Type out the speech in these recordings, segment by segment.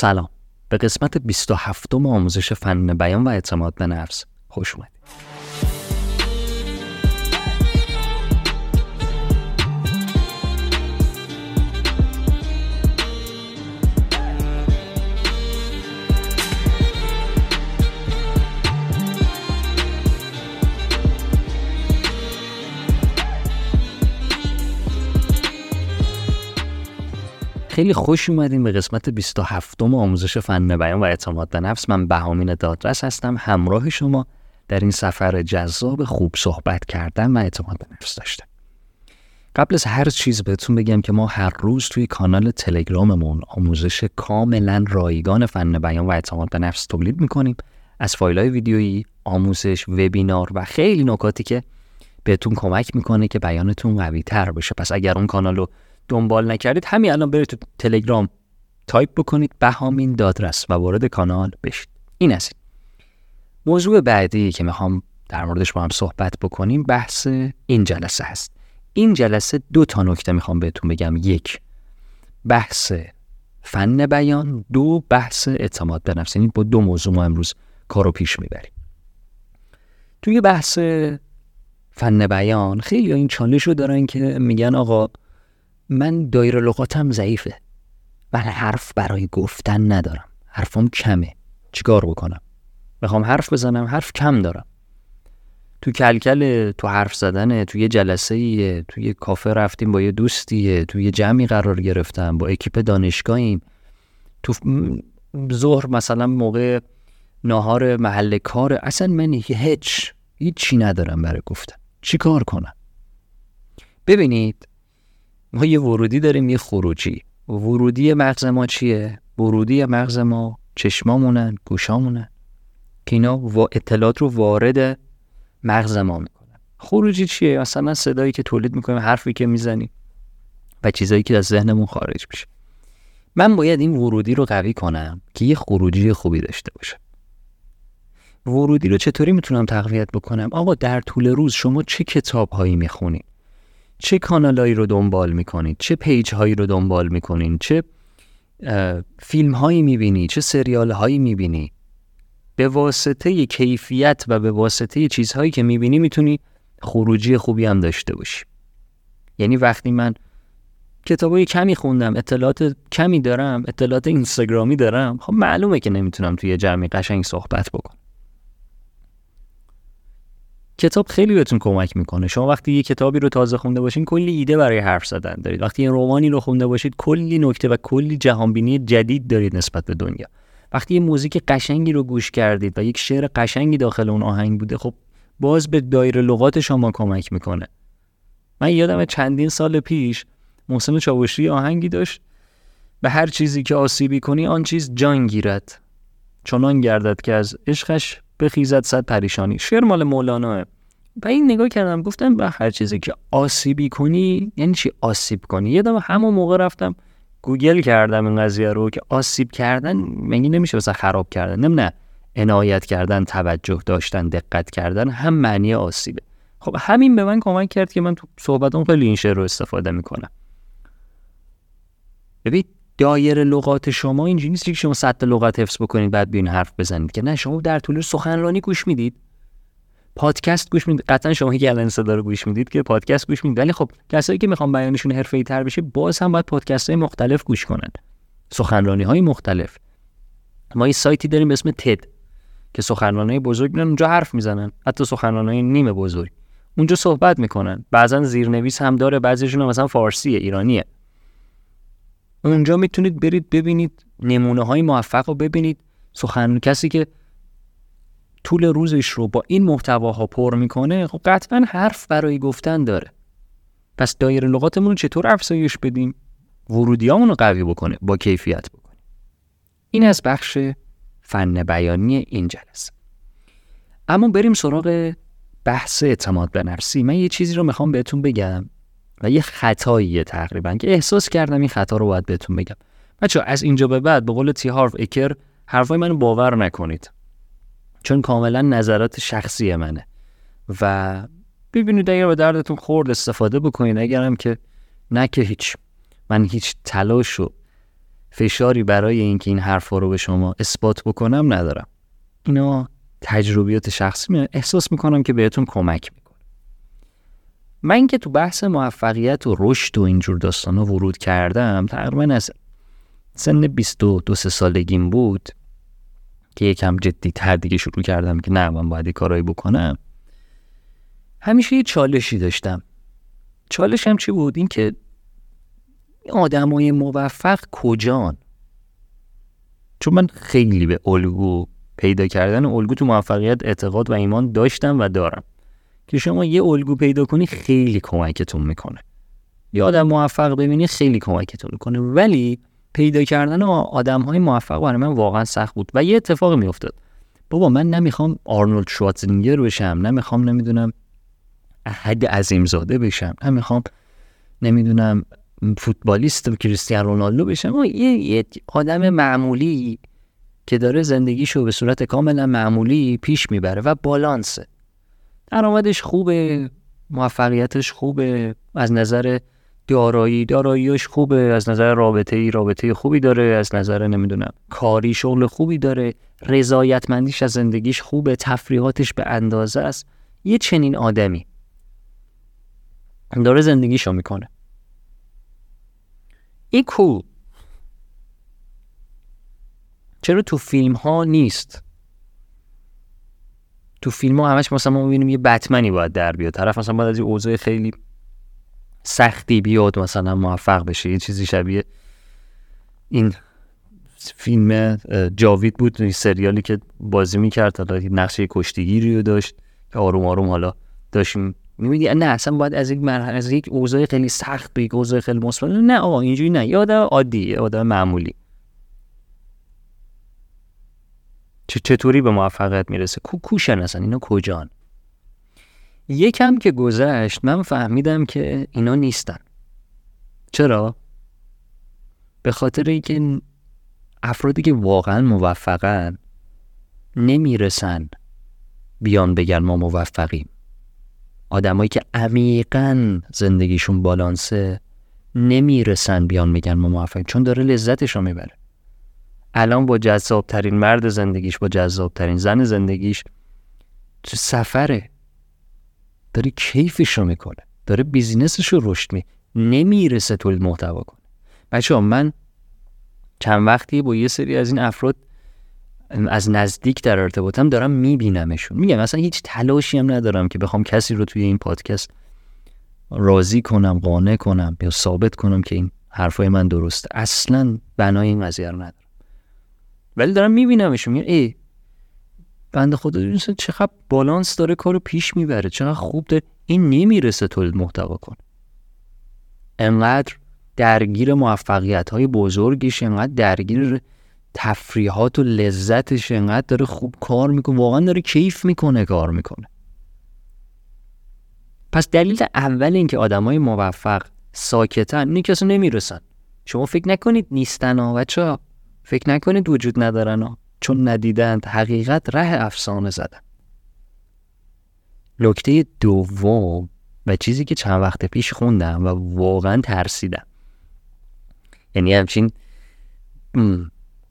سلام. به قسمت 27 آموزش فن بیان و اعتماد به نفس خوش اومدید. خیلی خوش اومدین به قسمت 27 آموزش فن بیان و اعتماد به نفس. من بهامین دادرس هستم همراه شما در این سفر جذاب خوب صحبت کردن و اعتماد به نفس داشته قبل از هر چیز بهتون بگم که ما هر روز توی کانال تلگراممون آموزش کاملا رایگان فن بیان و اعتماد به نفس تولید می‌کنیم. از فایل های ویدیویی، آموزش، وبینار و خیلی نکاتی که بهتون کمک می‌کنه که بیانتون قوی تر بشه. پس اگر اون کانال رو دنبال نکردید همین الان برید تو تلگرام تایپ بکنید بهامین دادرس و وارد کانال بشید. این است موضوع بعدی که می‌خوام در موردش با هم صحبت بکنیم بحث این جلسه هست. این جلسه دو تا نکته می‌خوام بهتون بگم. یک بحث فن بیان. دو بحث اعتماد به نفس. یعنی با دو موضوع ما امروز کارو پیش می‌بریم. توی بحث فن بیان خیلی این چالش رو دارن که میگن آقا من دایر لغاتم ضعیفه من حرف برای گفتن ندارم. حرفم کمه. چیکار بکنم؟ می‌خوام حرف بزنم حرف کم دارم. تو کلکل تو حرف زدن تو یه جلسه ایه تو یه کافه رفتیم با یه دوستیه تو یه جمعی قرار گرفتم با اکیپ دانشگاهیم. تو ظهر مثلا موقع ناهار محل کار اصلا من هیچ هیچی ندارم برای گفتن. چی کار کنم؟ ببینید ما یه ورودی داریم یه خروجی. ورودی مغز ما چیه؟ ورودی مغز ما چشمامونن گوشامونن. که اینا اطلاعات رو وارد مغز ما می‌کنن. خروجی چیه؟ مثلا صدایی که تولید می‌کنیم حرفی که می‌زنیم و چیزایی که از ذهنمون خارج میشه. من باید این ورودی رو قوی کنم که یه خروجی خوبی داشته باشه. ورودی رو چطوری می‌تونم تقویت بکنم؟ آقا در طول روز شما چه کتاب هایی می‌خونید چه کانالایی رو دنبال می‌کنید؟ چه پیج هایی رو دنبال می‌کنید چه فیلم هایی می‌بینی؟ چه سریال هایی می‌بینی؟ به واسطه کیفیت و به واسطه چیزهایی که می‌بینی می‌تونی خروجی خوبی هم داشته باشی. یعنی وقتی من کتابای کمی خوندم اطلاعات کمی دارم اطلاعات اینستاگرامی دارم خب معلومه که نمی‌تونم توی جمعی قشنگ صحبت بکنم. کتاب خیلی بهتون کمک می‌کنه. شما وقتی یه کتابی رو تازه خونده باشین کلی ایده برای حرف زدن دارید. وقتی یه رومانی رو خونده باشید کلی نکته و کلی جهانبینی جدید دارید نسبت به دنیا. وقتی یه موزیک قشنگی رو گوش کردید و یک شعر قشنگی داخل اون آهنگ بوده خب باز به دایره لغات شما کمک می‌کنه. من یادم چندین سال پیش محسن چاوشی آهنگی داشت. به هر چیزی که آسیبی کنی آن چیز جان گیرد چنان گردد که از عشقش بخیزد صد پریشانی. شعر مال مولانا و این نگاه کردم گفتم به هر چیزی که آسیبی کنی یعنی چی آسیب کنی؟ یه دفعه همون موقع رفتم گوگل کردم این قضیه رو که آسیب کردن مگه نمیشه مثلا خراب کردن؟ نه. عنایت کردن توجه داشتن دقت کردن هم معنی آسیبه. خب همین به من کمک کرد که من تو صحبتام خیلی این شعر رو استفاده می‌کنم. ببین دایر لغات شما اینجوری نیست که شما صد لغت حفظ بکنید بعد بیاین حرف بزنید. که نه شما در طول سخنرانی گوش می‌دید. پادکست گوش می‌دید. قطعا شما که الان صدا رو گوش می‌دید که پادکست گوش می‌دید. ولی خب کسایی که می‌خوان بیانشون حرفه‌ای تر بشه باز هم باید پادکست های مختلف گوش کنن. سخنرانی های مختلف. ما یه سایتی داریم به اسم تد که سخنرانی بزرگ میرن اونجا حرف می‌زنن. حتی سخنرانی نیمه بزرگ. اونجا صحبت می‌کنن. بعضا زیرنویس هم داره بعضیشون مثلا فارسیه ایرانیه. اونجا می‌تونید برید ببینید نمونه های موفق رو ببینید. سخن کسی که طول روزش رو با این محتواها پر می‌کنه خب قطعا حرف برای گفتن داره. پس دایر لغاتمون رو چطور افزایش بدیم؟ ورودیامون رو قوی بکنه با کیفیت بکنه. این از بخش فن بیانی این جلسه. اما بریم سراغ بحث اعتماد به نفسی. من یه چیزی رو می‌خوام بهتون بگم. و یه خطاییه تقریبا که احساس کردم این خطا رو باید بهتون بگم. بچه از اینجا به بعد به قول تی هارف اکر حرفای منو باور نکنید. چون کاملا نظرات شخصی منه. و ببینید اگر به دردتون خورد استفاده بکنید. اگرم که نه که هیچ. من هیچ تلاش و فشاری برای اینکه این حرفا رو به شما اثبات بکنم ندارم. اینا تجربیات شخصی. می احساس می‌کنم که بهتون کمک من که تو بحث موفقیت و رشد و اینجور داستان ورود کردم تقریبا از سن 22 سه سالگیم بود که یکم جدی تر دیگه شروع کردم که نه من باید یه کارایی بکنم. همیشه یه چالشی داشتم. چالشم چی بود؟ این که آدمای موفق کجان؟ چون من خیلی به الگو پیدا کردن الگو تو موفقیت اعتقاد و ایمان داشتم و دارم. که شما یه الگو پیدا کنی خیلی کمکتون می‌کنه. یه آدم موفق ببینی خیلی کمکتون می‌کنه. ولی پیدا کردن آدم های موفق برای من واقعا سخت بود و یه اتفاقی میافتاد. بابا من نمی‌خوام آرنولد شواتزنگر بشم نمی‌خوام نمی‌دونم احد عظیم زاده بشم نمی‌خوام نمی‌دونم فوتبالیست کریستیان رونالدو بشم. یه آدم معمولی که داره زندگیشو به صورت کاملا معمولی پیش می‌بره و بالانسه. درآمدش خوبه موفقیتش خوبه از نظر دارایی داراییش خوبه از نظر رابطه ای رابطه خوبی داره از نظر نمی‌دونم کاری شغل خوبی داره رضایتمندیش از زندگیش خوبه تفریحاتش به اندازه است. یه چنین آدمی داره زندگیشو می‌کنه. این کو چرا تو فیلم ها نیست؟ تو فیلم ها همش مثلا ما می‌بینیم یه بتمنی باید در بیاد. طرف مثلا باید از یه اوضاع خیلی سختی بیاد مثلا موفق بشه. یه چیزی شبیه این فیلم جاوید بود این سریالی که بازی می‌کرد. حالا نقشه کشتیگیری رو داشت. آروم آروم حالا داشتیم می‌بینی. نه اصلا باید از یک مرحله از یک اوضاع خیلی سخت به یک اوضاع خیلی مثبت. نه آقا اینجوری نه. یه آدم عادی آدم معمولی چه چطوری به موفقیت می‌رسه؟ کو کوشن اصلا اینا کجان؟ یکم که گذشت من فهمیدم که اینا نیستن. چرا؟ به خاطر اینکه افرادی که واقعا موفقن نمی‌رسن بیان بگن ما موفقیم. آدمایی که عمیقا زندگیشون بالانسه نمی‌رسن بیان میگن ما موفق چون داره لذتش رو می‌بره. الان با جذابترین مرد زندگیش با جذابترین زن زندگیش تو سفره. داره کیفش رو می‌کنه. داره بیزینسش رو رشد می نمی‌رسه تولید محتوا کنه. بچه من چند وقتی با یه سری از این افراد از نزدیک در ارتباطم دارم میبینمشون. میگم مثلا هیچ تلاشی هم ندارم که بخوام کسی رو توی این پادکست راضی کنم قانع کنم یا ثابت کنم که این حرفای من درسته. اصلا بنای این قضیه رو ندارم. ولی دارم میبینمشون. میگم ای بنده خدا چقدر بالانس داره کارو پیش می‌بره. چقدر خوب داره. این نمی‌رسه تولید محتوا کن. انقدر درگیر موفقیت های بزرگیش انقدر درگیر تفریحات و لذتش انقدر داره خوب کار می‌کنه. واقعا داره کیف می‌کنه کار می‌کنه. پس دلیل اول اینکه آدمای موفق ساکتن اینه نمی‌رسن. شما فکر نکنید نیستن ها بچه فکر نکنید وجود ندارن ها چون ندیدند حقیقت ره افسانه زدن. نکته دوم و چیزی که چند وقت پیش خوندم و واقعا ترسیدم. یعنی همچین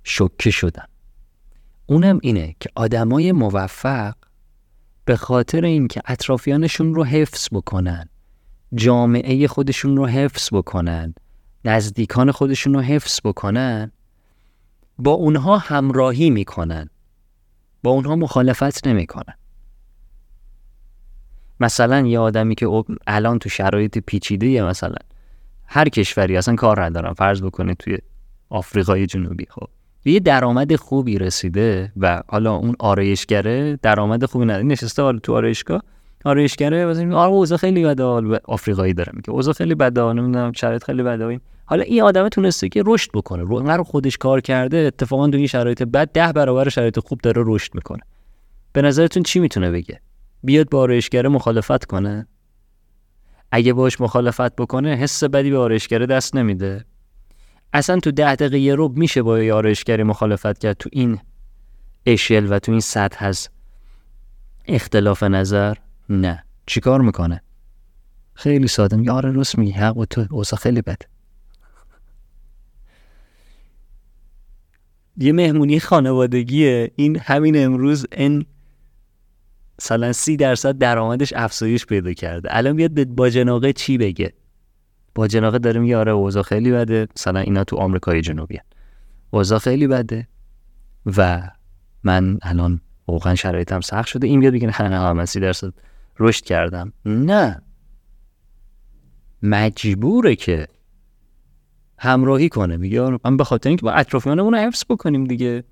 شکه شدم. اونم اینه که آدمای موفق به خاطر اینکه اطرافیانشون رو حفظ بکنن جامعه خودشون رو حفظ بکنن نزدیکان خودشون رو حفظ بکنن با اونها همراهی می‌کنن. با اونها مخالفت نمی‌کنن. مثلا یه آدمی که الان تو شرایط پیچیده مثلا. هر کشوری اصلا کار ندارم. فرض بکنه توی آفریقای جنوبی خب. یه درآمد خوبی رسیده و حالا اون آرایشگره درآمد خوبی نداره. نشسته حالا تو آرایشگاه. آرایشگره واسه آره اوضاع خیلی بده. آفریقایی داره میگه. اوضاع خیلی بده نمی‌دونم شرایط خیلی بده. حالا این آدم تونسته که رشد بکنه. رو خودش کار کرده اتفاقا تو این شرایط بد ده برابر شرایط خوب داره رشد می‌کنه. به نظرتون چی می‌تونه بگه؟ بیاد با آرایشگره مخالفت کنه؟ اگه باش مخالفت بکنه حس بدی به آرایشگره دست نمیده. اصلا تو ده دقیقه یه میشه با یارشگری مخالفت کرد تو این اشل و تو این سطح از اختلاف نظر؟ نه. چیکار می‌کنه؟ خیلی ساده میگه آره راست میگی حق و تو اوضاع خیلی بد یه مهمونی خانوادگیه. این همین امروز این مثلا سی درصد درآمدش افزایش پیدا کرده. الان بیاد به باجناقه چی بگه؟ باجناقه داره میگه آره اوضاع خیلی بده. مثلا اینا تو آمریکای جنوبی اوضاع خیلی بده و من الان واقعا شرایطم سخت شده. این بیاد بگه نه نه من سی درصد رشد کردم. نه. مجبوره که همراهی کنه. میگه آره، من به خاطر اینکه با اطرافیانمون رو حفظ بکنیم دیگه.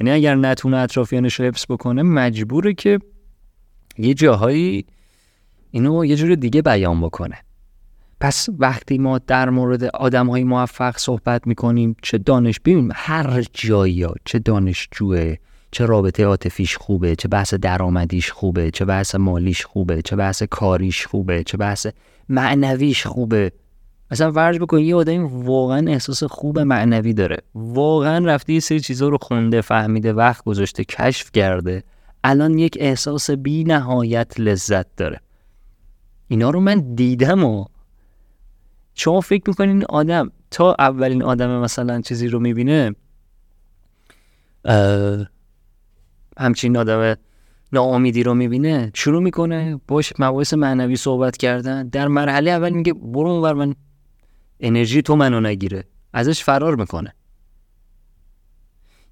یعنی اگر نتونه اطرافیانش رو حفظ بکنه مجبوره که یه جاهایی اینو یه جور دیگه بیان بکنه. پس وقتی ما در مورد آدم های موفق صحبت می‌کنیم چه دانش ببینیم هر جایی چه دانشجوه چه رابطه عاطفیش خوبه چه بحث درآمدیش خوبه چه بحث مالیش خوبه چه بحث کاریش خوبه چه بحث معنویش خوبه. مثلا فرض بکن یه آدمی واقعا احساس خوب معنوی داره. واقعا رفته یه سری چیزا رو خونده فهمیده وقت گذاشته کشف کرده. الان یک احساس بی نهایت لذت داره. اینا رو من دیدم و شما فکر می‌کنین آدم تا اولین آدم مثلا چیزی رو می‌بینه همچین آدم ناامیدی رو می‌بینه شروع می‌کنه باش مباحث معنوی صحبت کردن. در مرحله اول میگه برو اونور من انرژی تو منو نگیره. ازش فرار می‌کنه.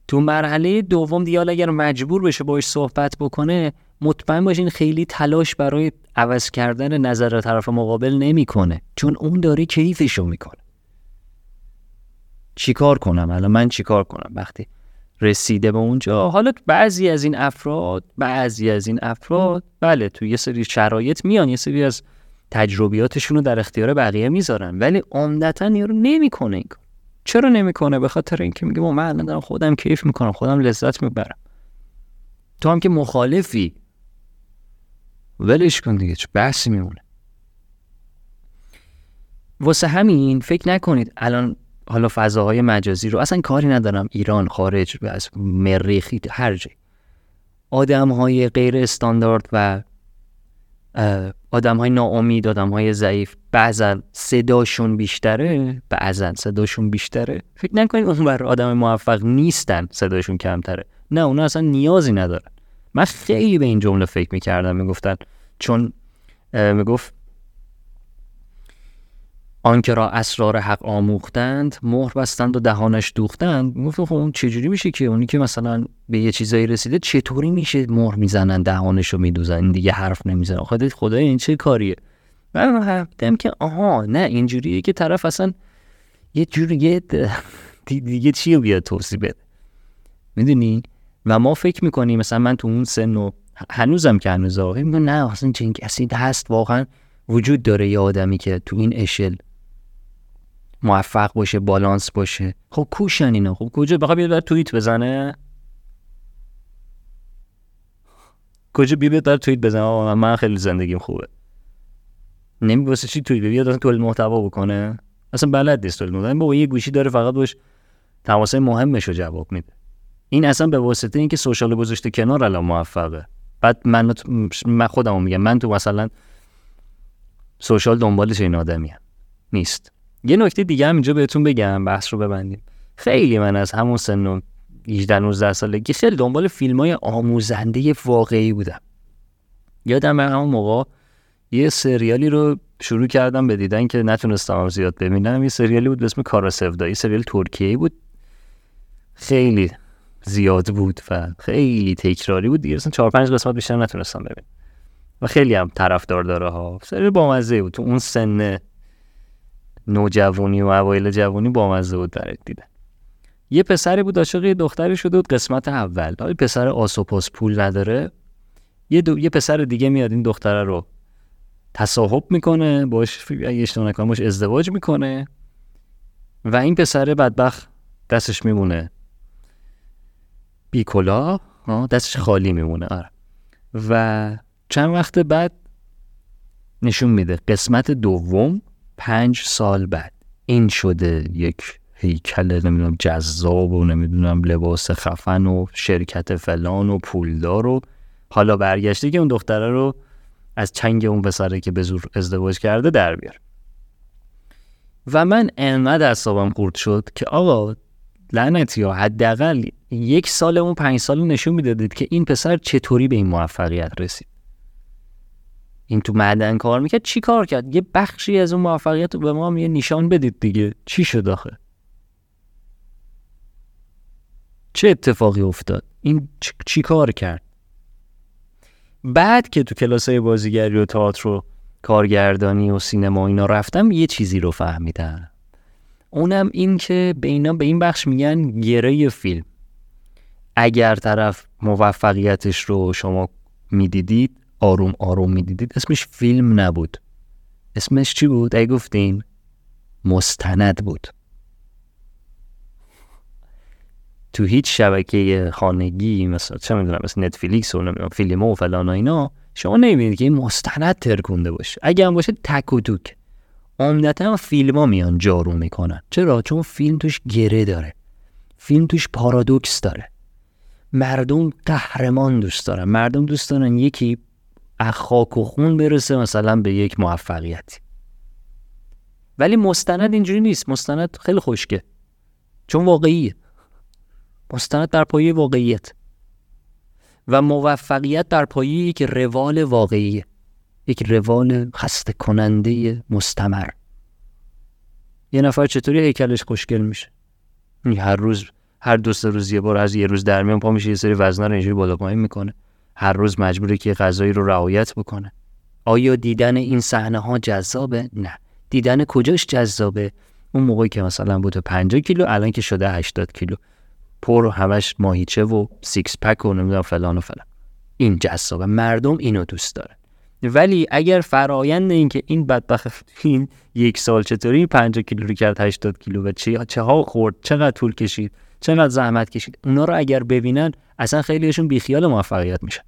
تو مرحله دوم دیگه اگر مجبور بشه باش صحبت بکنه مطمئن باشین خیلی تلاش برای عوض کردن نظر طرف مقابل نمی‌کنه. چون اون داره کیفشو می‌کنه. چیکار کنم؟ الان من چیکار کنم؟ وقتی رسیده به اونجا حالا بعضی از این افراد بعضی از این افراد بله تو یه سری شرایط میان. یه سری از تجربیاتشون رو در اختیار بقیه می‌ذارن. ولی عمدتا یارو نمی‌کنه این چرا نمی‌کنه؟ به خاطر اینکه میگه من الان دارم خودم کیف می‌کنم خودم لذت می‌برم. تو هم که مخالفی. ولش کن دیگه چه بحثی میمونه؟ واسه همین فکر نکنید الان حالا فضاهای مجازی رو اصلا کاری ندارم. ایران خارج از مریخی هر جای. آدم های غیر استاندارد و آدم های ناامید آدم های ضعیف بعضا صداشون بیشتره بعضا صداشون بیشتره. فکر نکنید اون بر آدم موفق نیستن صداشون کمتره. نه اونا اصلا نیازی ندارن. من خیلی به این جمله فکر می‌کردم می‌گفتن چون می‌گفت آنکه را اسرار حق آموختند مهر بستند و دهانش دوختند. گفت خب اون چجوری میشه که؟ اونی که مثلا به یه چیزایی رسیده چطوری میشه مهر می‌زنن دهانش رو میدوزن دیگه حرف نمی‌زنن خودت خدای این چه کاریه؟ من هفتم که آها نه اینجوریه که طرف اصلا یه جوری دیگه چی بیاد توضیح بده؟ می‌دونی؟ و ما فکر می‌کنیم مثلا من تو اون سن و هنوزم که هنوز نه اصلا چنین کسی هست واقعا وجود داره یه آدمی که تو این اشل موفق باشه بالانس باشه. خب کوشن اینا خب کجا؟ بخواد بیاد توییت بزنه؟ کجا؟ بیاد بر توییت بزنه. من خیلی زندگیم خوبه. نمی واسه چی توییت بیاد اصلا تولید محتوا بکنه. اصلا بلد نیست تولید محتوا. با یه گوشی داره فقط باش تماسای مهمش رو جواب میده. این اصلا به واسطه اینکه سوشال گذاشته کنار الان موفقه. بعد من من خودمو میگم. من تو مثلا سوشال دنبالش این آدمی نیست. یه نکته دیگه هم اینجا بهتون بگم بحث رو ببندیم. خیلی من از همون سن و 18 19 سالگی خیلی دنبال فیلم های آموزنده واقعی بودم. یادم من همون موقع یه سریالی رو شروع کردم به دیدن که نتونستم زیاد ببینم. یه سریالی بود به اسم کارا سودا سریال ترکیه بود. خیلی زیاد بود و خیلی تکراری بود دیگه. چهار پنج قسمت بیشتر نتونستم ببینم. و خیلی هم طرفدار داره ها. سریال بامزه بود. تو اون سن نوجوانی و اوایل جوانی بامزه بود برات دیدن. یه پسری بود عاشق یه دختری شده بود قسمت اول. حالا پسر آسوپاس پول نداره. یه, دو... یه پسر دیگه میاد این دختره رو تصاحب می‌کنه باش اگه اشتباه نکنم باش ازدواج می‌کنه و این پسر بدبخت دستش میمونه. بی کلا دستش خالی میمونه آره. و چند وقت بعد نشون میده. قسمت دوم پنج سال بعد این شده یک هیکل نمی‌دونم جذاب و نمی‌دونم لباس خفن و شرکت فلان و پولدار و حالا برگشته که اون دختره رو از چنگ اون پسره که به زور ازدواج کرده در بیار. و من انقدر اعصابم خورد شد که آقا لعنتی ها حداقل یک سال اون پنج سال نشون می‌دادید که این پسر چطوری به این موفقیت رسید. این تو معدن کار می‌کرد چی کار کرد؟ یه بخشی از اون موفقیت رو به ما یه نشان بدید دیگه. چی شد آخه؟ چه اتفاقی افتاد؟ این چی کار کرد؟ بعد که تو کلاسای بازیگری و تئاتر و کارگردانی و سینما اینا رفتم یه چیزی رو فهمیدم. اونم این که به اینا به این بخش میگن گره فیلم. اگر طرف موفقیتش رو شما می‌دیدید آروم آروم می‌دیدید. اسمش فیلم نبود. اسمش چی بود؟ ای گفتین مستند بود. تو هیچ شبکه خانگی مثلا چه می‌دونم مثل نتفلیکس و نمی‌دونم فیلم و فلان و اینا شما نمی‌بینید که این مستند ترکونده باشه. اگه هم باشه تک و توک. عمدتا فیلم ها میان جارو می‌کنن. چرا؟ چون فیلم توش گره داره. فیلم توش پارادوکس داره. مردم قهرمان دوست دارن. مردم دوست دارن یکی خاک و خون برسه مثلا به یک موفقیتی ولی مستند اینجوری نیست. مستند خیلی خوشگه چون واقعیه. مستند در پایه واقعیت. و موفقیت در پایه یک روال واقعیه. یک روال خسته کننده مستمر. یه نفر چطوری هیکلش خوشگل میشه؟ هر روز هر دو سه روز یه بار از یه روز در میان پا میشه یه سری وزنا رو اینجوری بالا پایین می‌کنه. هر روز مجبوره که غذایی رو رعایت بکنه. آیا دیدن این صحنه ها جذابه؟ نه. دیدن کجاش جذابه؟ اون موقعی که مثلا بوده 50 کیلو الان که شده 80 کیلو. پر و همش ماهیچه و six pack و نمی‌دونم فلان و فلان. این جذابه. مردم اینو دوست دارن. ولی اگر فرایند این که این بدبخت این یک سال چطوری 50 کیلو رو کرد 80 کیلو و چه ها خورد؟ چقدر طول کشید؟ چقدر زحمت کشید. اونا رو اگر ببینن اصلا خیلیشون بیخیال موفقیت میشن.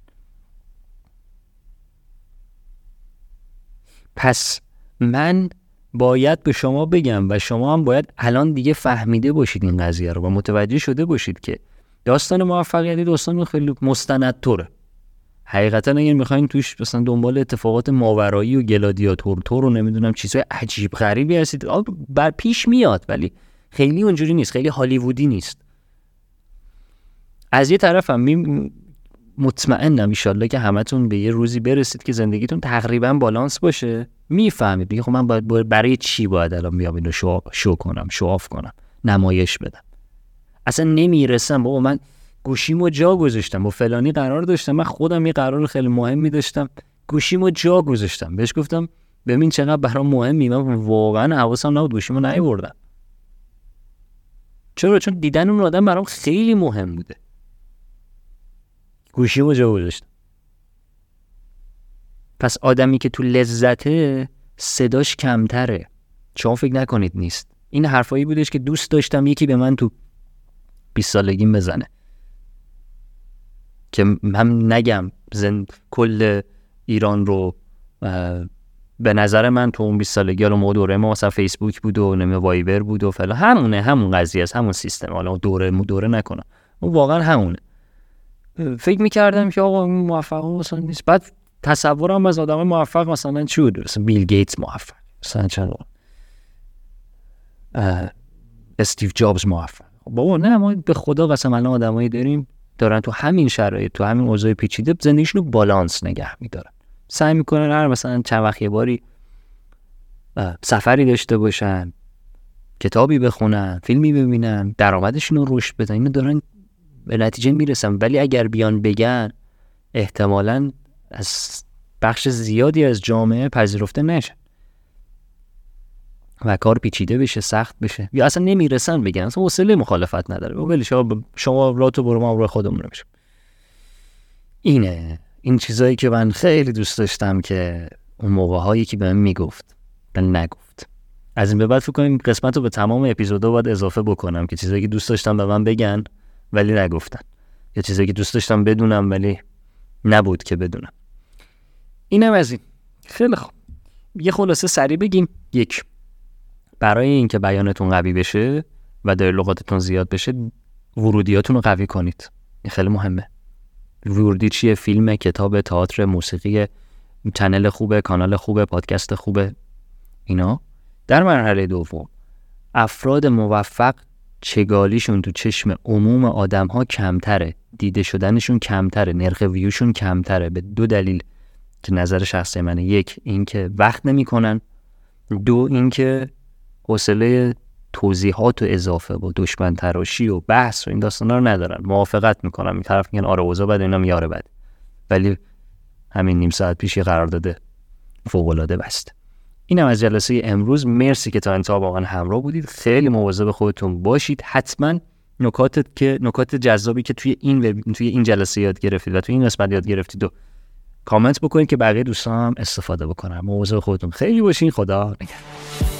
پس من باید به شما بگم و شما هم باید الان دیگه فهمیده باشید این قضیه رو و متوجه شده باشید که داستان موفقیتی داستان خیلی مستند طوره حقیقتا اگر می‌خواین توش مثلا دنبال اتفاقات ماورایی و گلادیاتور تور و نمی‌دونم چیزهای عجیب غریبی هستید بر پیش میاد ولی خیلی اونجوری نیست خیلی هالیوودی نیست. از یه طرف هم می مطمئنم ایشالله که همتون به یه روزی برسید که زندگیتون تقریبا بالانس باشه. می‌فهمید دیگه خب من باید برای چی باید الان بیام اینو شو, شو کنم شو آف کنم نمایش بدم؟ اصلا نمی‌رسم. بابا من گوشیمو جا گذاشتم. با فلانی قرار داشتم. من خودم یه قرار خیلی مهمی داشتم. گوشیمو جا گذاشتم. بهش گفتم ببین چقدر برام مهمی. من واقعا حواسم نبود. گوشیمو نیوردم. چرا؟ چون دیدن اون آدم برام خیلی مهم بوده. گوشیمو جا گذاشتم پس آدمی که تو لذته صداش کمتره. شما فکر نکنید نیست. این حرفایی بودش که دوست داشتم یکی به من تو 20 سالگیم بزنه. که هم نگم زن کل ایران رو به نظر من تو اون 20 سالگی حالا ما دوره ما مثلا فیسبوک بود و نمی وایبر بود و فلان. همونه همون قضیه است همون سیستم. حالا دوره دوره نکنم. واقعا همونه. فکر می‌کردم که آقا موفق مثلا نیست. بعد تصورم از آدم موفق مثلا چی بود؟ مثلا بیل گیتس موفق. مثلا چرا استیو جابز موفق. بابا نه ما به خدا قسم الان آدمایی داریم دارن تو همین شرایط تو همین اوضاع پیچیده زندگیشون رو بالانس نگه میدارن. سعی می‌کنن هر مثلا چند وقت یه باری سفری داشته باشن کتابی بخونن فیلمی ببینن درآمدشون رو رشد بدن اینو دارن به نتیجه می‌رسن. ولی اگر بیان بگن احتمالا از بخش زیادی از جامعه پذیرفته نشه و کار پیچیده بشه سخت بشه. یا اصلا نمی‌رسن بگن. اصلا حوصله مخالفت نداره. ولی شما شما راتو برو ما روی خودمون رو اینه. این چیزایی که من خیلی دوست داشتم که اون موقع هایی که به من می‌گفت من نگفت. از این به بعد فکر کنیم قسمت رو به تمام اپیزودا باید اضافه بکنم که چیزایی که دوست داشتم به من بگن ولی نگفتن. یا چیزایی که دوست داشتم بدونم ولی نبود که بدونم. اینم از این. خیلی خوب. یه خلاصه سریع بگیم. یک برای اینکه بیانتون قوی بشه و در لغاتتون زیاد بشه ورودیاتون رو قوی کنید. این خیلی مهمه. ورودی چیه؟ فیلم کتاب تئاتر موسیقی چنل خوبه کانال خوبه پادکست خوبه؟ اینا؟ در مرحله دوم افراد موفق چگالیشون تو چشم عموم آدم ها کمتره دیده شدنشون کمتره نرخ ویوشون کمتره. به دو دلیل که نظر شخصی منه. یک اینکه وقت نمی‌کنن. دو اینکه حوصله توضیحات و اضافه و دشمن تراشی و بحث و این داستانا رو ندارن. موافقت می‌کنن این طرف میگن آره اوضاع بده اینا میاره بد ولی همین نیم ساعت پیش قرار داده فوق العاده بست. اینم از جلسه امروز. مرسی که تا انتها واقعا همراه بودید. خیلی مواظب خودتون باشید. حتما نکات که نکات جذابی که توی این توی این جلسه یاد گرفتید و توی این قسمت یاد گرفتید و کامنت بکنید که بقیه دوستان هم استفاده بکنن. مواظب خودتون. خیلی باشین. خدا نگهدار.